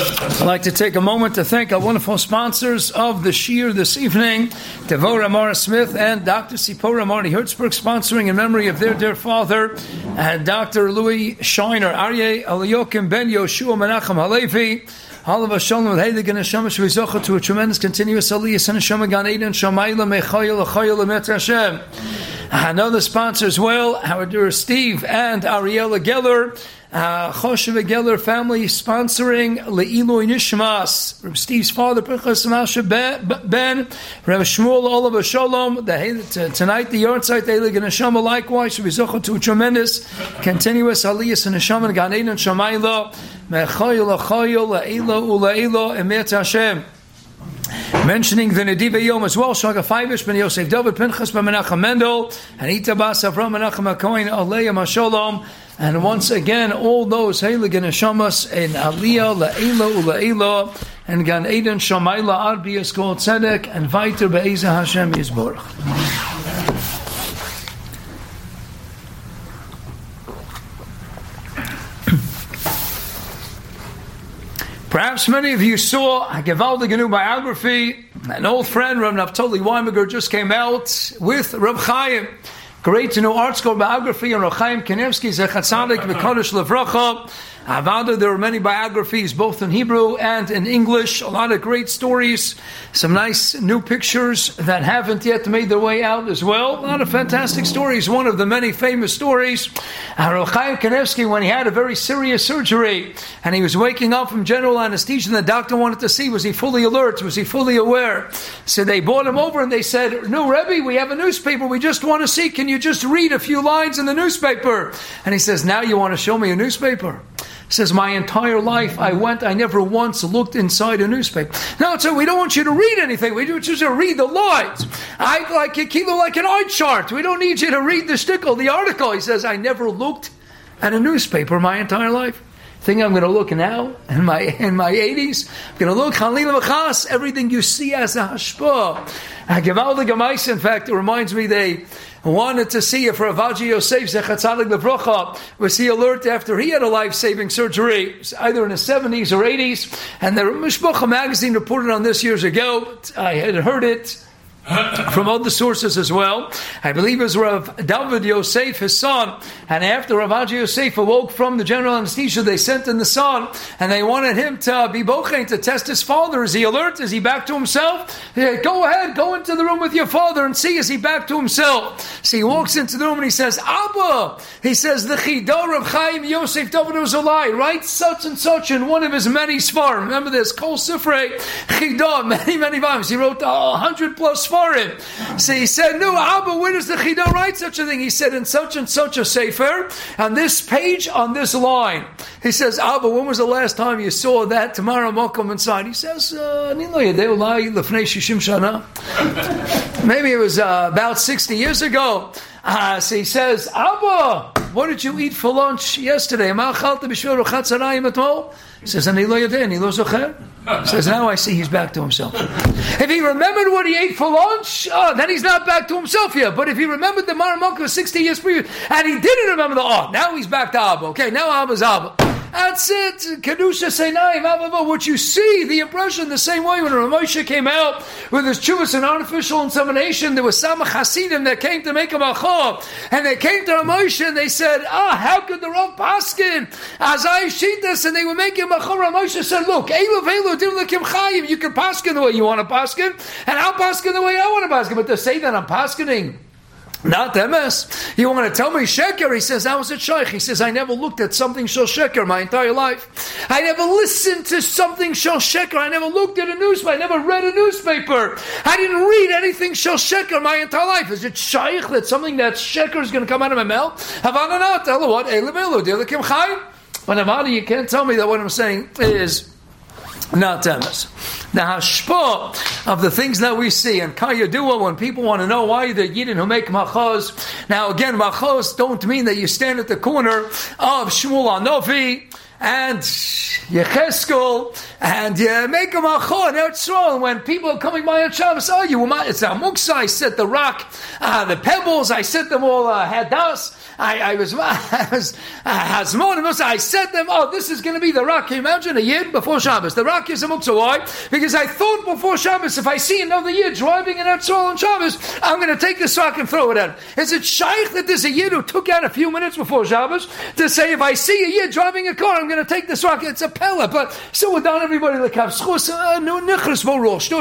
I'd like to take a moment to thank our wonderful sponsors of the Shir this evening, Devora Mara Smith and Dr. Sipora Marty Hertzberg, sponsoring in memory of their dear father, uh, and Dr. Louis Shiner, Aryeh Aliyokim Ben Yoshua Menachem Halevi, Halav Shalom with Heilig and to a tremendous continuous Aliyah and Hashem Gan Eden Shamayla Mechayel Achayel Emet. Another sponsor as well, our dear Steve and Ariella Geller, uh, Choshev Geller family sponsoring Le'iloy Nishmas, from Steve's father, Pinchas Masha Ben, Rav Shmuel Oliver Shalom, the, tonight the Yortzeit Eilig and Neshama likewise should be zochah to a tremendous, continuous Aliyah and Neshama and Gan Eden Shamayla, Mechoyel Achoyel Le'ilo Ule'ilo Emet Hashem. Mentioning the Nediva Yom as well, Shaga Faivish ben Yosef David Pinchas ben Menachem Mendel, and Itabas Avram Menachem HaKoin Aleya Masholom, and once again, all those Heilig and in Aliyah, La'ela, Ula'ela, and Gan Eden, Shamayla, Arbi, Eskol Tzedek, and Vaiter Be'eza Hashem Yisborach. Perhaps many of you saw a Gevaldig new biography. An old friend, Rav Naftali Weimager, just came out with Rav Chaim. Great to know art school biography on Rav Chaim Kanevsky, Zechatzadik, Mekadosh Levracha. Avada, there are many biographies, both in Hebrew and in English. A lot of great stories, some nice new pictures that haven't yet made their way out as well. A lot of fantastic stories. One of the many famous stories, Chaim Kanevsky, when he had a very serious surgery and he was waking up from general anesthesia, and the doctor wanted to see was he fully alert, was he fully aware. So they brought him over and they said, "No, Rebbe, we have a newspaper. We just want to see. Can you just read a few lines in the newspaper?" And he says, "Now you want to show me a newspaper." Says, My entire life I went, I never once looked inside a newspaper. No, so we don't want you to read anything. We just want you to read the lines. I like a kilo like an eye chart. We don't need you to read the stickle, the article. He says, I never looked at a newspaper my entire life. Think I'm going to look now in my in my 80s. I'm going to look Halil Machas, everything you see as a hashpah. In fact, it reminds me they wanted to see if Ravaji Yosef Zechatzadik Levrocha was he alert after he had a life-saving surgery, either in the 70s or 80s. And the Mishpacha magazine reported on this years ago. I had heard it from other sources as well. I believe it was Rav David Yosef, his son, and after Rav Haji Yosef awoke from the general anesthesia, they sent in the son, and they wanted him to be bochein to test his father. Is he alert? Is he back to himself? Said, go ahead, go into the room with your father and see is he back to himself. So he walks into the room and he says, Abba! He says, the Chidor of Chaim Yosef David Azulai, right? Such and such in one of his many svarim. Remember this, Kol Sifrei Chidor, many, many volumes. He wrote a hundred plus for. So he said, No, Abba, where does the Chida write such a thing? He said, In such and such a Sefer, on this page, on this line. He says, Abba, when was the last time you saw that tomorrow Mokum inside? He says, uh, Maybe it was uh, about 60 years ago. Uh, so he says, Abba, what did you eat for lunch yesterday? He says, lo zocher. Says, now I see he's back to himself. If he remembered what he ate for lunch, oh, then he's not back to himself yet. But if he remembered the Maramok was 60 years previous, and he didn't remember the, oh, now he's back to Abba. Okay, now Abba's Abba. That's it. Kedusha Seinai, what you see, the impression, the same way when Ramosha came out with his chuvas and artificial insemination, there was some Hasidim that came to make a machor, and they came to Ramosha and they said, ah, how could the Rav Paskin, as I this, and they were making machor, Ramosha said, look, Elu Velu Dimlakim Chayim, you can paskin the way you want to paskin, and I'll paskin the way I want to paskin, but to say that I'm paskining, not MS. You want to tell me sheker? He says, I was a shaykh. He says, I never looked at something shel sheker my entire life. I never listened to something shel sheker. I never looked at a newspaper. I never read a newspaper. I didn't read anything shel sheker my entire life. Is it shaykh that something that sheker is going to come out of my mouth? Havana not. Tell what? But Havana, you can't tell me that what I'm saying is not temes. The hashpah of the things that we see and kayadua when people want to know why the yidden who make machos. Now again, machos don't mean that you stand at the corner of Shmuel Anovi and Yecheskel, and you make a Eretz and when people are coming by on Shabbos, oh, you it's a muksa, I set the rock, uh, the pebbles, I set them all uh, hadas, I, I was, was, I said them, oh, this is going to be the rock. Can you imagine a yid before Shabbos? The rock is a muktzah. Why? Because I thought before Shabbos, if I see another year driving an Etzol on Shabbos, I'm going to take this rock and throw it at him. Is it shaykh that there's a yid who took out a few minutes before Shabbos to say, if I see a year driving a car, I'm going to take this rock? It's a pella. But so we're done, everybody, like, uh, no, nichras,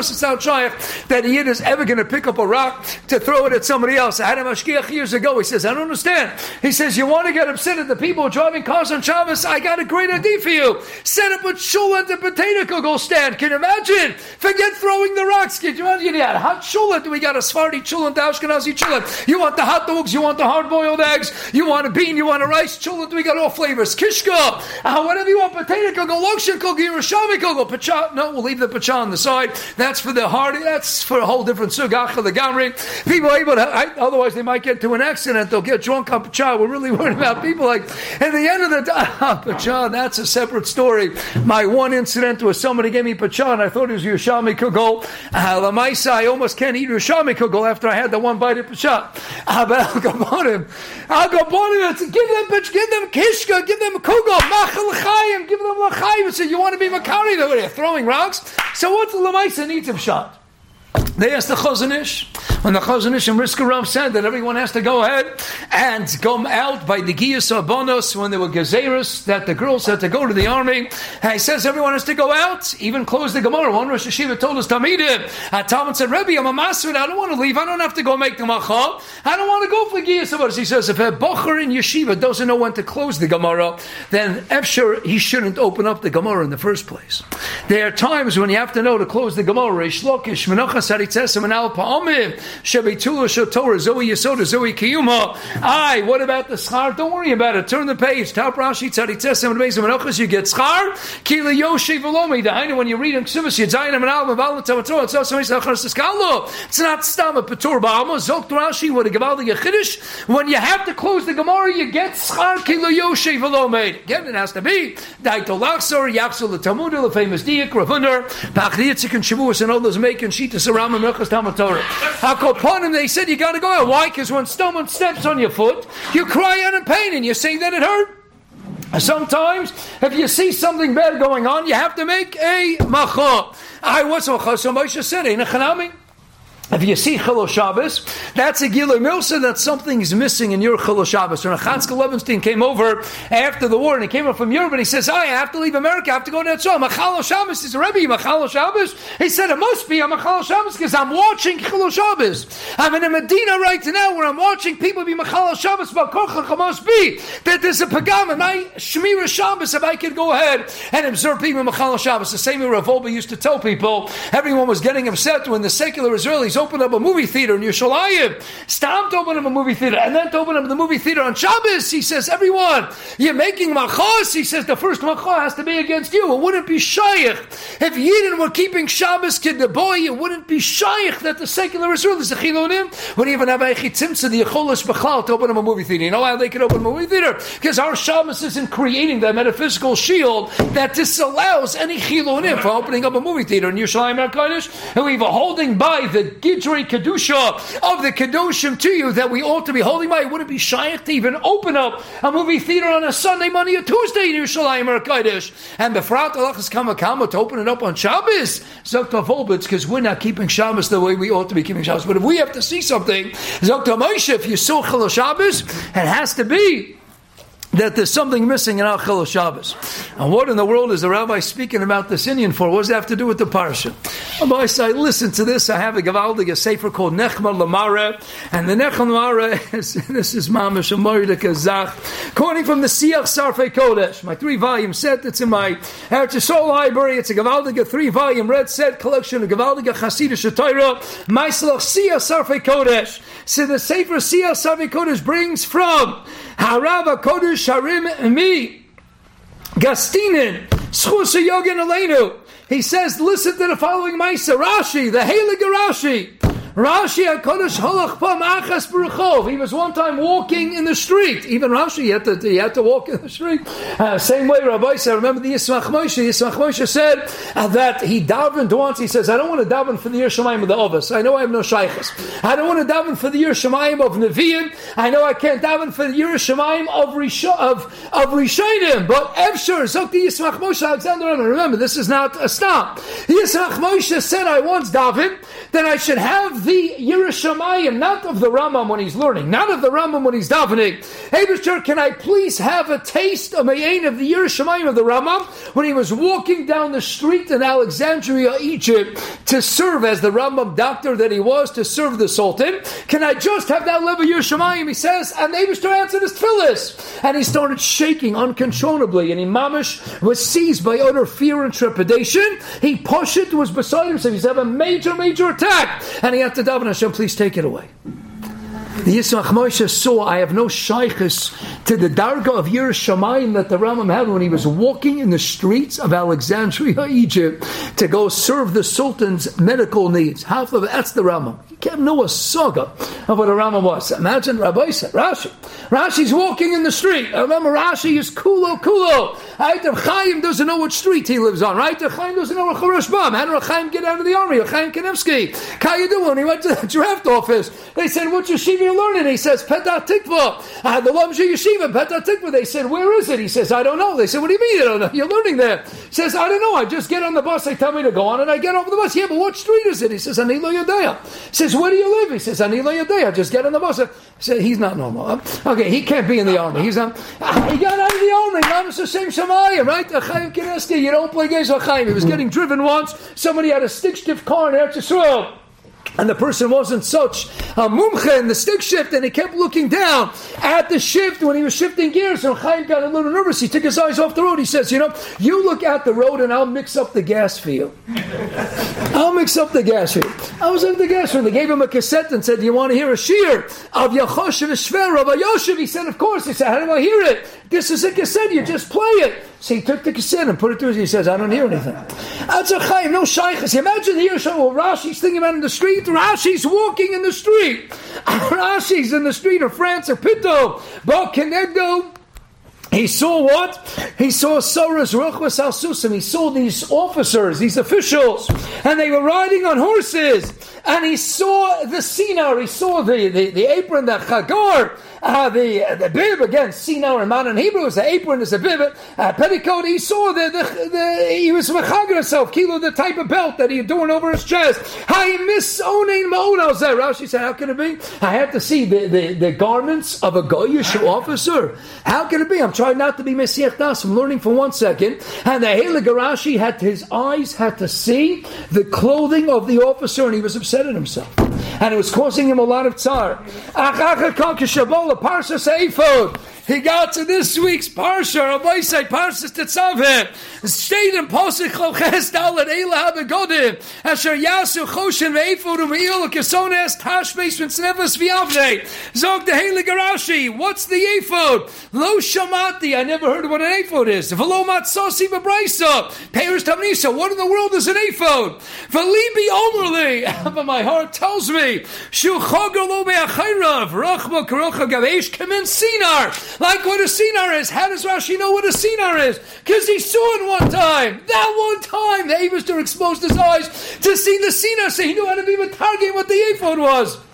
it's not shaykh that a yid is ever going to pick up a rock to throw it at somebody else. I had a mashgiach years ago. He says, I don't understand. He says, you want to get upset at the people driving cars on Shabbos? I got a great idea for you. Set up a shul at the potato kugel stand. Can you imagine? Forget throwing the rocks. Can you imagine? You got hot chulat. We got a Sephardi chulat, the Ashkenazi chulat. You want the hot dogs? You want the hard boiled eggs? You want a bean? You want a rice chulat? We got all flavors. Kishka, uh, whatever you want. Potato kugel, lokshin kugel, Yerushalmi kugel, pacha. No, we'll leave the pacha on the side. That's for the hardy. That's for a whole different sugacha, the gamri. People able to. I, otherwise, they might get to an accident. They'll get drunk on pacha. We're really worried about people like. At the end of the day, pacha. That's a separate story. My one incident was somebody gave me pacha, and I thought it was Yerushalmi kugel. Uh, Lamaisa, I almost can't eat Yerushalmi kugel after I had the one bite of pacha. Uh, but I'll go on him. I'll go on him. Give them, give them kishka, give them kugel, machal chayim, give them lachayim. So you want to be makari? They're throwing rocks. So what's the Lamaisa needs him shot? They asked the Chazon Ish, when the Chazon Ish and Brisker Rav said that everyone has to go ahead and come out by the Giyas Abonos when they were Gezeris, that the girls had to go to the army. And he says everyone has to go out, even close the Gemara. One Rosh Hashiva told us, Tamidim. Talmud said, Rebbe, I'm a master, I don't want to leave. I don't have to go make the Macha. I don't want to go for Giyas Abonos. He says, if a Bocher in Yeshiva doesn't know when to close the Gemara, then Efsher, he shouldn't open up the Gemara in the first place. There are times when you have to know to close the Gemara. Menachas Tzesim and Al Pa'amim, Shebetula Shotorah, Zoe Yasoda, Zoe Kiyuma. Aye, what about the schar? Don't worry about it. Turn the page. Top Rashi, Tzaditzesim, and Bezim and you get schar. Kila Yoshi Velomi, the Hainu, when you read in Ksubas, Yedzayin and Al Maval, Tavator, it's also Mesa Achar Siskalo. It's not Stama Patur Ba'ama, Zok Rashi, what a Gavaldi Yechidish. When you have to close the Gemara, you get schar, Kila Yoshi Velomi. Again, it has to be. Daito Lachsor, Yaxel, the Talmud, the famous Diak, Ravunder, Pachrietzik, and Shavuos, and all those making Shita Saram and Menachas Talmud Torah. They said you got to go out. Why? Because when someone steps on your foot, you cry out in pain and you say that it hurt. Sometimes, if you see something bad going on, you have to make a macha. I was so Moshe said, "In a chanami." If you see Chilo Shabbos, that's a Gilur Milsa that something is missing in your Chilo Shabbos. When Chatzke Levenstein came over after the war and he came up from Europe and he says, I have to leave America, I have to go to Etzol. Machalo Shabbos is Rebbe, Machalo Shabbos. He said, it must be a Machalo Shabbos because I'm watching Chilo Shabbos. I'm in a Medina right now where I'm watching people be Machalo Shabbos, but Kochach must be that there's a Pagam in my Shemira Shabbos if I could go ahead and observe people Machalo Shabbos. The same way Rav Wolbe used to tell people, everyone was getting upset when the secular Israelis opened up a movie theater in Yerushalayim. Stop to open up a movie theater and then to open up the movie theater on Shabbos. He says, everyone, you're making machos. He says the first machos has to be against you. It wouldn't be shaykh. If Yidden were keeping Shabbos kid the boy, it wouldn't be shaykh that the secular Israel is a chilonim. Would even have a chitzimtza, the yecholos b'chlal, to open up a movie theater. You know why they could open a movie theater? Because our Shabbos isn't creating that metaphysical shield that disallows any chilonim for opening up a movie theater in Yerushalayim HaKadosh. And we've a holding by the Gidrei Kedusha of the Kedushim to you that we ought to be holding by. It wouldn't be shaykh to even open up a movie theater on a Sunday, Monday, or Tuesday in Yerushalayim or Kaddish. And the Frat Alachas Kamakama to open it up on Shabbos. Zokta Volbitz, because we're not keeping Shabbos the way we ought to be keeping Shabbos. But if we have to see something, Zokta Moshe, if you saw Chal Shabbos, it has to be that there's something missing in Chil Shabbos. And what in the world is the rabbi speaking about this Indian for? What does that have to do with the parsha? I say, listen to this. I have a Gavaldig, a sefer called Nechma Lamara, and the Nechma Lamara is, this is Mamash Amoydik Zach, quoting from the Siach Sarfei Kodesh, my three volume set that's in my Eretz library. It's a Gavaldig, three volume red set collection of Gavaldig, Chasidish Shatayra, Maislach Siach Sarfei Kodesh. So the sefer Siach Sarfei Kodesh brings from Harava Kodesh Harim Mi Gastinin Schusa Yogin Aleinu. He says, listen to the following Maisa Rashi, the Heilige Rashi. Rashi HaKadosh Holach Pam Achas. He was one time walking in the street. Even Rashi, he had to, he had to walk in the street. Uh, same way, Rabbi said, remember the Yismach Moshe. Yismach Moshe said uh, that he davened once. He says, I don't want to daven for the Yer Shemaim of the Ovis. I know I have no Shaykhs. I don't want to daven for the Yer Shemaim of Nevi'im. I know I can't daven for the Yer Shemaim of Risho, of, of Rishayim. But Efshar, Zokti Yismach Moshe Alexander, remember, this is not a stop. Yismach Moshe said, I once davened that I should have the Yerushalayim, not of the Rambam when he's learning, not of the Rambam when he's davening. Hey, Mr. can I please have a taste of Mayin of the Yerushalayim of the Rambam when he was walking down the street in Alexandria, Egypt, to serve as the Rambam doctor that he was, to serve the Sultan? Can I just have that level Yerushalayim? He says, and Mr. answered his tefillis. And he started shaking uncontrollably, and he mamish was seized by utter fear and trepidation. He pushed it, was beside himself. He's having a major, major attack. And he had to daven Hashem, please take it away. The Yismach Moshe saw, I have no shaykhis to the darga of Yerushalayim that the Rambam had when he was walking in the streets of Alexandria, Egypt, to go serve the Sultan's medical needs. Half of that's the Rambam. He can't know a saga of what a Rambam was. Imagine Rabbi said, Rashi. Rashi's walking in the street. I remember Rashi is kulo kulo. Right? Chaim doesn't know what street he lives on, right? Chaim doesn't know what Chorosh Bam. How did Chaim get out of the army? Chaim Kanevsky. Kayadu, when he went to the draft office, they said, What's your shiva you learning? He says, Petah Tikva. Uh, the Lomza Yeshiva, Petah Tikva. They said, Where is it? He says, I don't know. They said, What do you mean you don't know? You're learning there. He says, I don't know. I just get on the bus. They tell me to go on, and I get off the bus. Yeah, but what street is it? He says, Anilo Yodea. He says, Where do you live? He says, Anilo Yodea. Just get on the bus. He said, He's not normal. Okay, he can't be in the army. He's not. He got out of the army. Not the same Shemayim, right? Chaim Kanevsky. You don't play games with Chaim. He was getting driven once. Somebody had a stick stiff car in Eretz Yisrael and the person wasn't such a mumche in the stick shift, and he kept looking down at the shift when he was shifting gears. And Chaim got a little nervous. He took his eyes off the road. He says, "You know, you look at the road, and I'll mix up the gas for you. I'll mix up the gas for you." I was in the gas room. They gave him a cassette and said, "Do you want to hear a shear of Yachosh and Shver of Yoshev?" He said, "Of course." He said, "How do I hear it?" This is a cassette. You just play it. So he took the cassette and put it through. He says, "I don't hear anything." That's a chaim, no shaykhs. Imagine here, so Rashi's thinking about in the street. Rashi's walking in the street. Rashi's in the street of France or Pito, Bo Kenegdo. He saw what? He saw Soras Ruchwas Al Susim. He saw these officers, these officials, and they were riding on horses. And he saw the sinar, he saw the, the, the apron, the chagar, uh, the the bib again, sinar in modern Hebrew is the apron, is a bib, uh, petticoat. He saw the, the, the he was mechager himself, kilo the type of belt that he adorned over his chest. I miss owning ma'onal Rashi said, how can it be? I have to see the, the, the garments of a goyish officer. How can it be? I'm trying not to be mesiach das. I'm learning for one second. And the Hele Garashi had his eyes had to see the clothing of the officer, and he was upset at himself, and it was causing him a lot of tsar. He got to this week's Parsha, Rabbi say Parsha Tetzaveh, stayed in Posich Choches Dalet Eila Habegodim, Asher Yasu Choshen Ve'efod U'Me'il Kesones Tashbeis V'Tzneves V'Yavnei, Zog the Heilig Rashi, what's the ephod? Lo Shamati, I never heard what an ephod is. V'lo Matzosi V'Braisa, Peiris Tamnisa, what in the world is an ephod? V'libi Omerli, but my heart tells me, Me'achayrav, Rachma Gavesh Sinar, like what a sinar is. How does Rashi know what a sinar is? Because he saw it one time. That one time, the Abister exposed his eyes to see the sinar, so he knew how to be with target what the ephod was.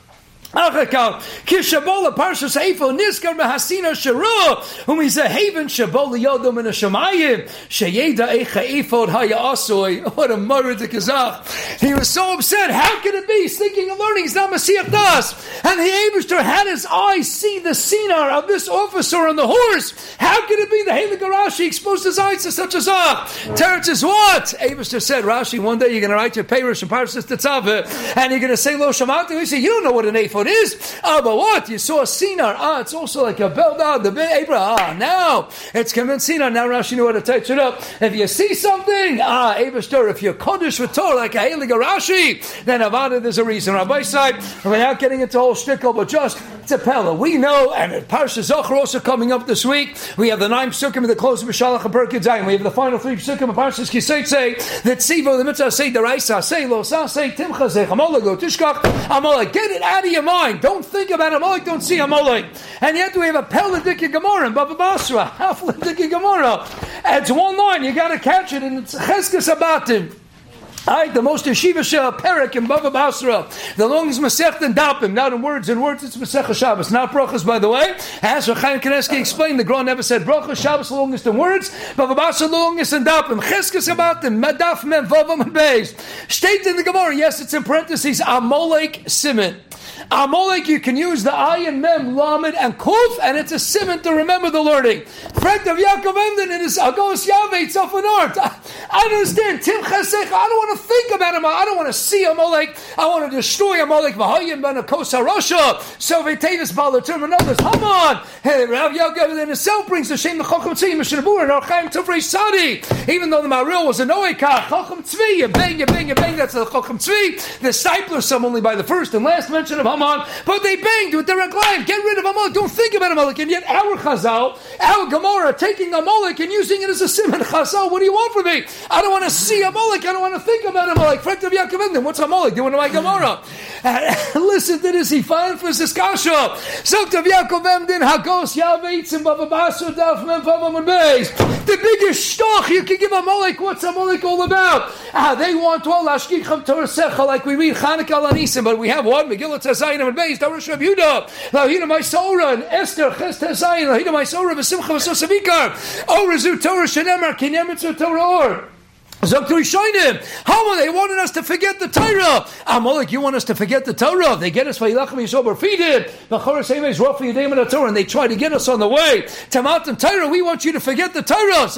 Achakal, Kishabola Parshas Eifo Niskar Mahasina Shara, whom he's a haven Shabola Yodom in a Shemayim, Sheyeda Eicha Eifod Haya Asoy. What a murder to Kazakh. He was so upset. How can it be? He's thinking of learning. He's not Messiah Das. And the Abishter had his eyes see the sinar of this officer on the horse. How can it be? The Halak Rashi exposed his eyes to such a Zach. Teretz is what? Abishter said, Rashi, one day you're going to write your Parish and Parshas Tetzaveh, and you're going to say Lo Shamatu. He said, You don't know what an Eifod what is. Ah, but what? You saw sinar. Ah, it's also like a belt. Ah, the Abraham. Ah, now it's coming sinar. Now Rashi knew how to touch it up. If you see something, ah, Abishter, if you're Kodesh with Torah, like a Helig Rashi, then Avada, there's a reason. Rabbi side, without getting into whole shtickle, but just It's a Pella. We know, and Parsha Zohar also coming up this week. We have the nine psukim of the close of Mishalach and Perkid Zion. We have the final three psukim of Parshas Kisei say that Sivo the mitzvah say deraisa say lo sa say timcha say go tishkach Amalek. Get it out of your mind. Don't think about Amalek. Don't see Amalek. And yet we have a Pella Dikki Gemara in Baba Basra. Half Dikki Gemara. It's one line. You got to catch it, and it's Cheskes Abatim. I, the most yeshiva shel perik in Bava Basra, the longest Masech and Dapim, not in words, in words it's Masech Shabbos, not brachas, by the way. As Chaim Kanevsky explained, the Gron never said brachas Shabbos the longest in words, Bava Basra the longest in Dapim. Cheskes Abatim, Madaf Mem Vavam Beis. State in the Gemara, yes, it's in parentheses, Amolek Simon. Amalek, you can use the ayin, mem, lamed, and kuf, and it's a simon to remember the learning. Friend of Yaakov Emden in his Agos Yaveh Tzafanart. I don't understand. Tim Chesech, I don't want to think about him. I don't want to see Amalek. I want to destroy Amalek. V'hayim ben Akosa Russia. So Vetavis Balatum and others. Come on. Hey, Rav Yaakov Emden himself brings the shame the Chacham Tzvi, Mishnabur, and Archaim Tufrei Sadi. Even though the Maril was a Noekach, Chacham Tzvi, you bang, you bang, you bang, that's the Chacham Tzvi. The Steipler, some only by the first and last mention of Haman, but they banged with their Raglayim. Get rid of Amalek. Don't think about Amalek. And yet our Chazal, our Gemara, taking Amalek and using it as a simon Chazal. What do you want from me? I don't want to see Amalek. I don't want to think about Amalek. Friend of Yaakov What's Amalek doing to my Gemara? listen to this. He finds for this kasha. So to Yaakov Emden, Hagos Yavitzim Baba Basra Daf Mem Pavam Beis. The biggest stoch you can give Amalek. What's Amalek all about? Ah, they want to all Ashkicham Torah Secha like we read Chanukah Lanisim, but we have one Megillah Tzayin and Beis. Torah Shab Yudah. Lahina and Esther Ches Tzayin. Lahina Maisora V'Simcha V'Sosavikar. Oh, Rezu Torah Shenemar Kinemitzu Torah Or. How they wanted us to forget the Torah. Amalek, you want us to forget the Torah. They get us and they try to get us on the way. Tamat and Torah, we want you to forget the Torah.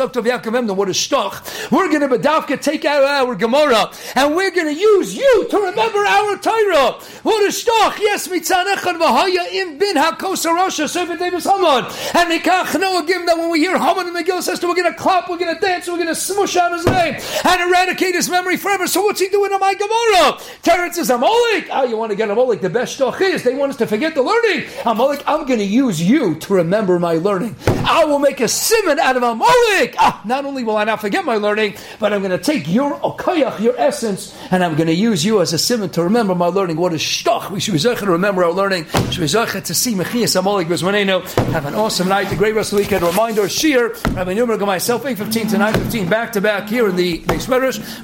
What is stoch. We're going to bedavka take out our Gemara, and we're going to use you to remember our Torah. What is stoch? Yes, mitzanechad v'haya im bin hakosa rosha servant Davis Haman. And Mikach Noah them when we hear Haman and Megillah says, we're going to clap, we're going to dance, we're going to smush out his name and eradicate his memory forever. So what's he doing in my Gemara? Terence says, Amalek. Oh, you want to get Amalek? The best is they want us to forget the learning. Amalek, I'm going to use you to remember my learning. I will make a simon out of Amalek. Ah, not only will I not forget my learning, but I'm going to take your okayach, your essence, and I'm going to use you as a simon to remember my learning. What is stoch? We should be to remember our learning. We should be to see Mechias Amalek. Have an awesome night. The great rest of the weekend. Reminder, Shir, Rabbi Newman, myself, 8.15 to 9.15, back to back here in the, the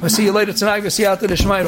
We'll see you later tonight. We'll see you out there the Shemai.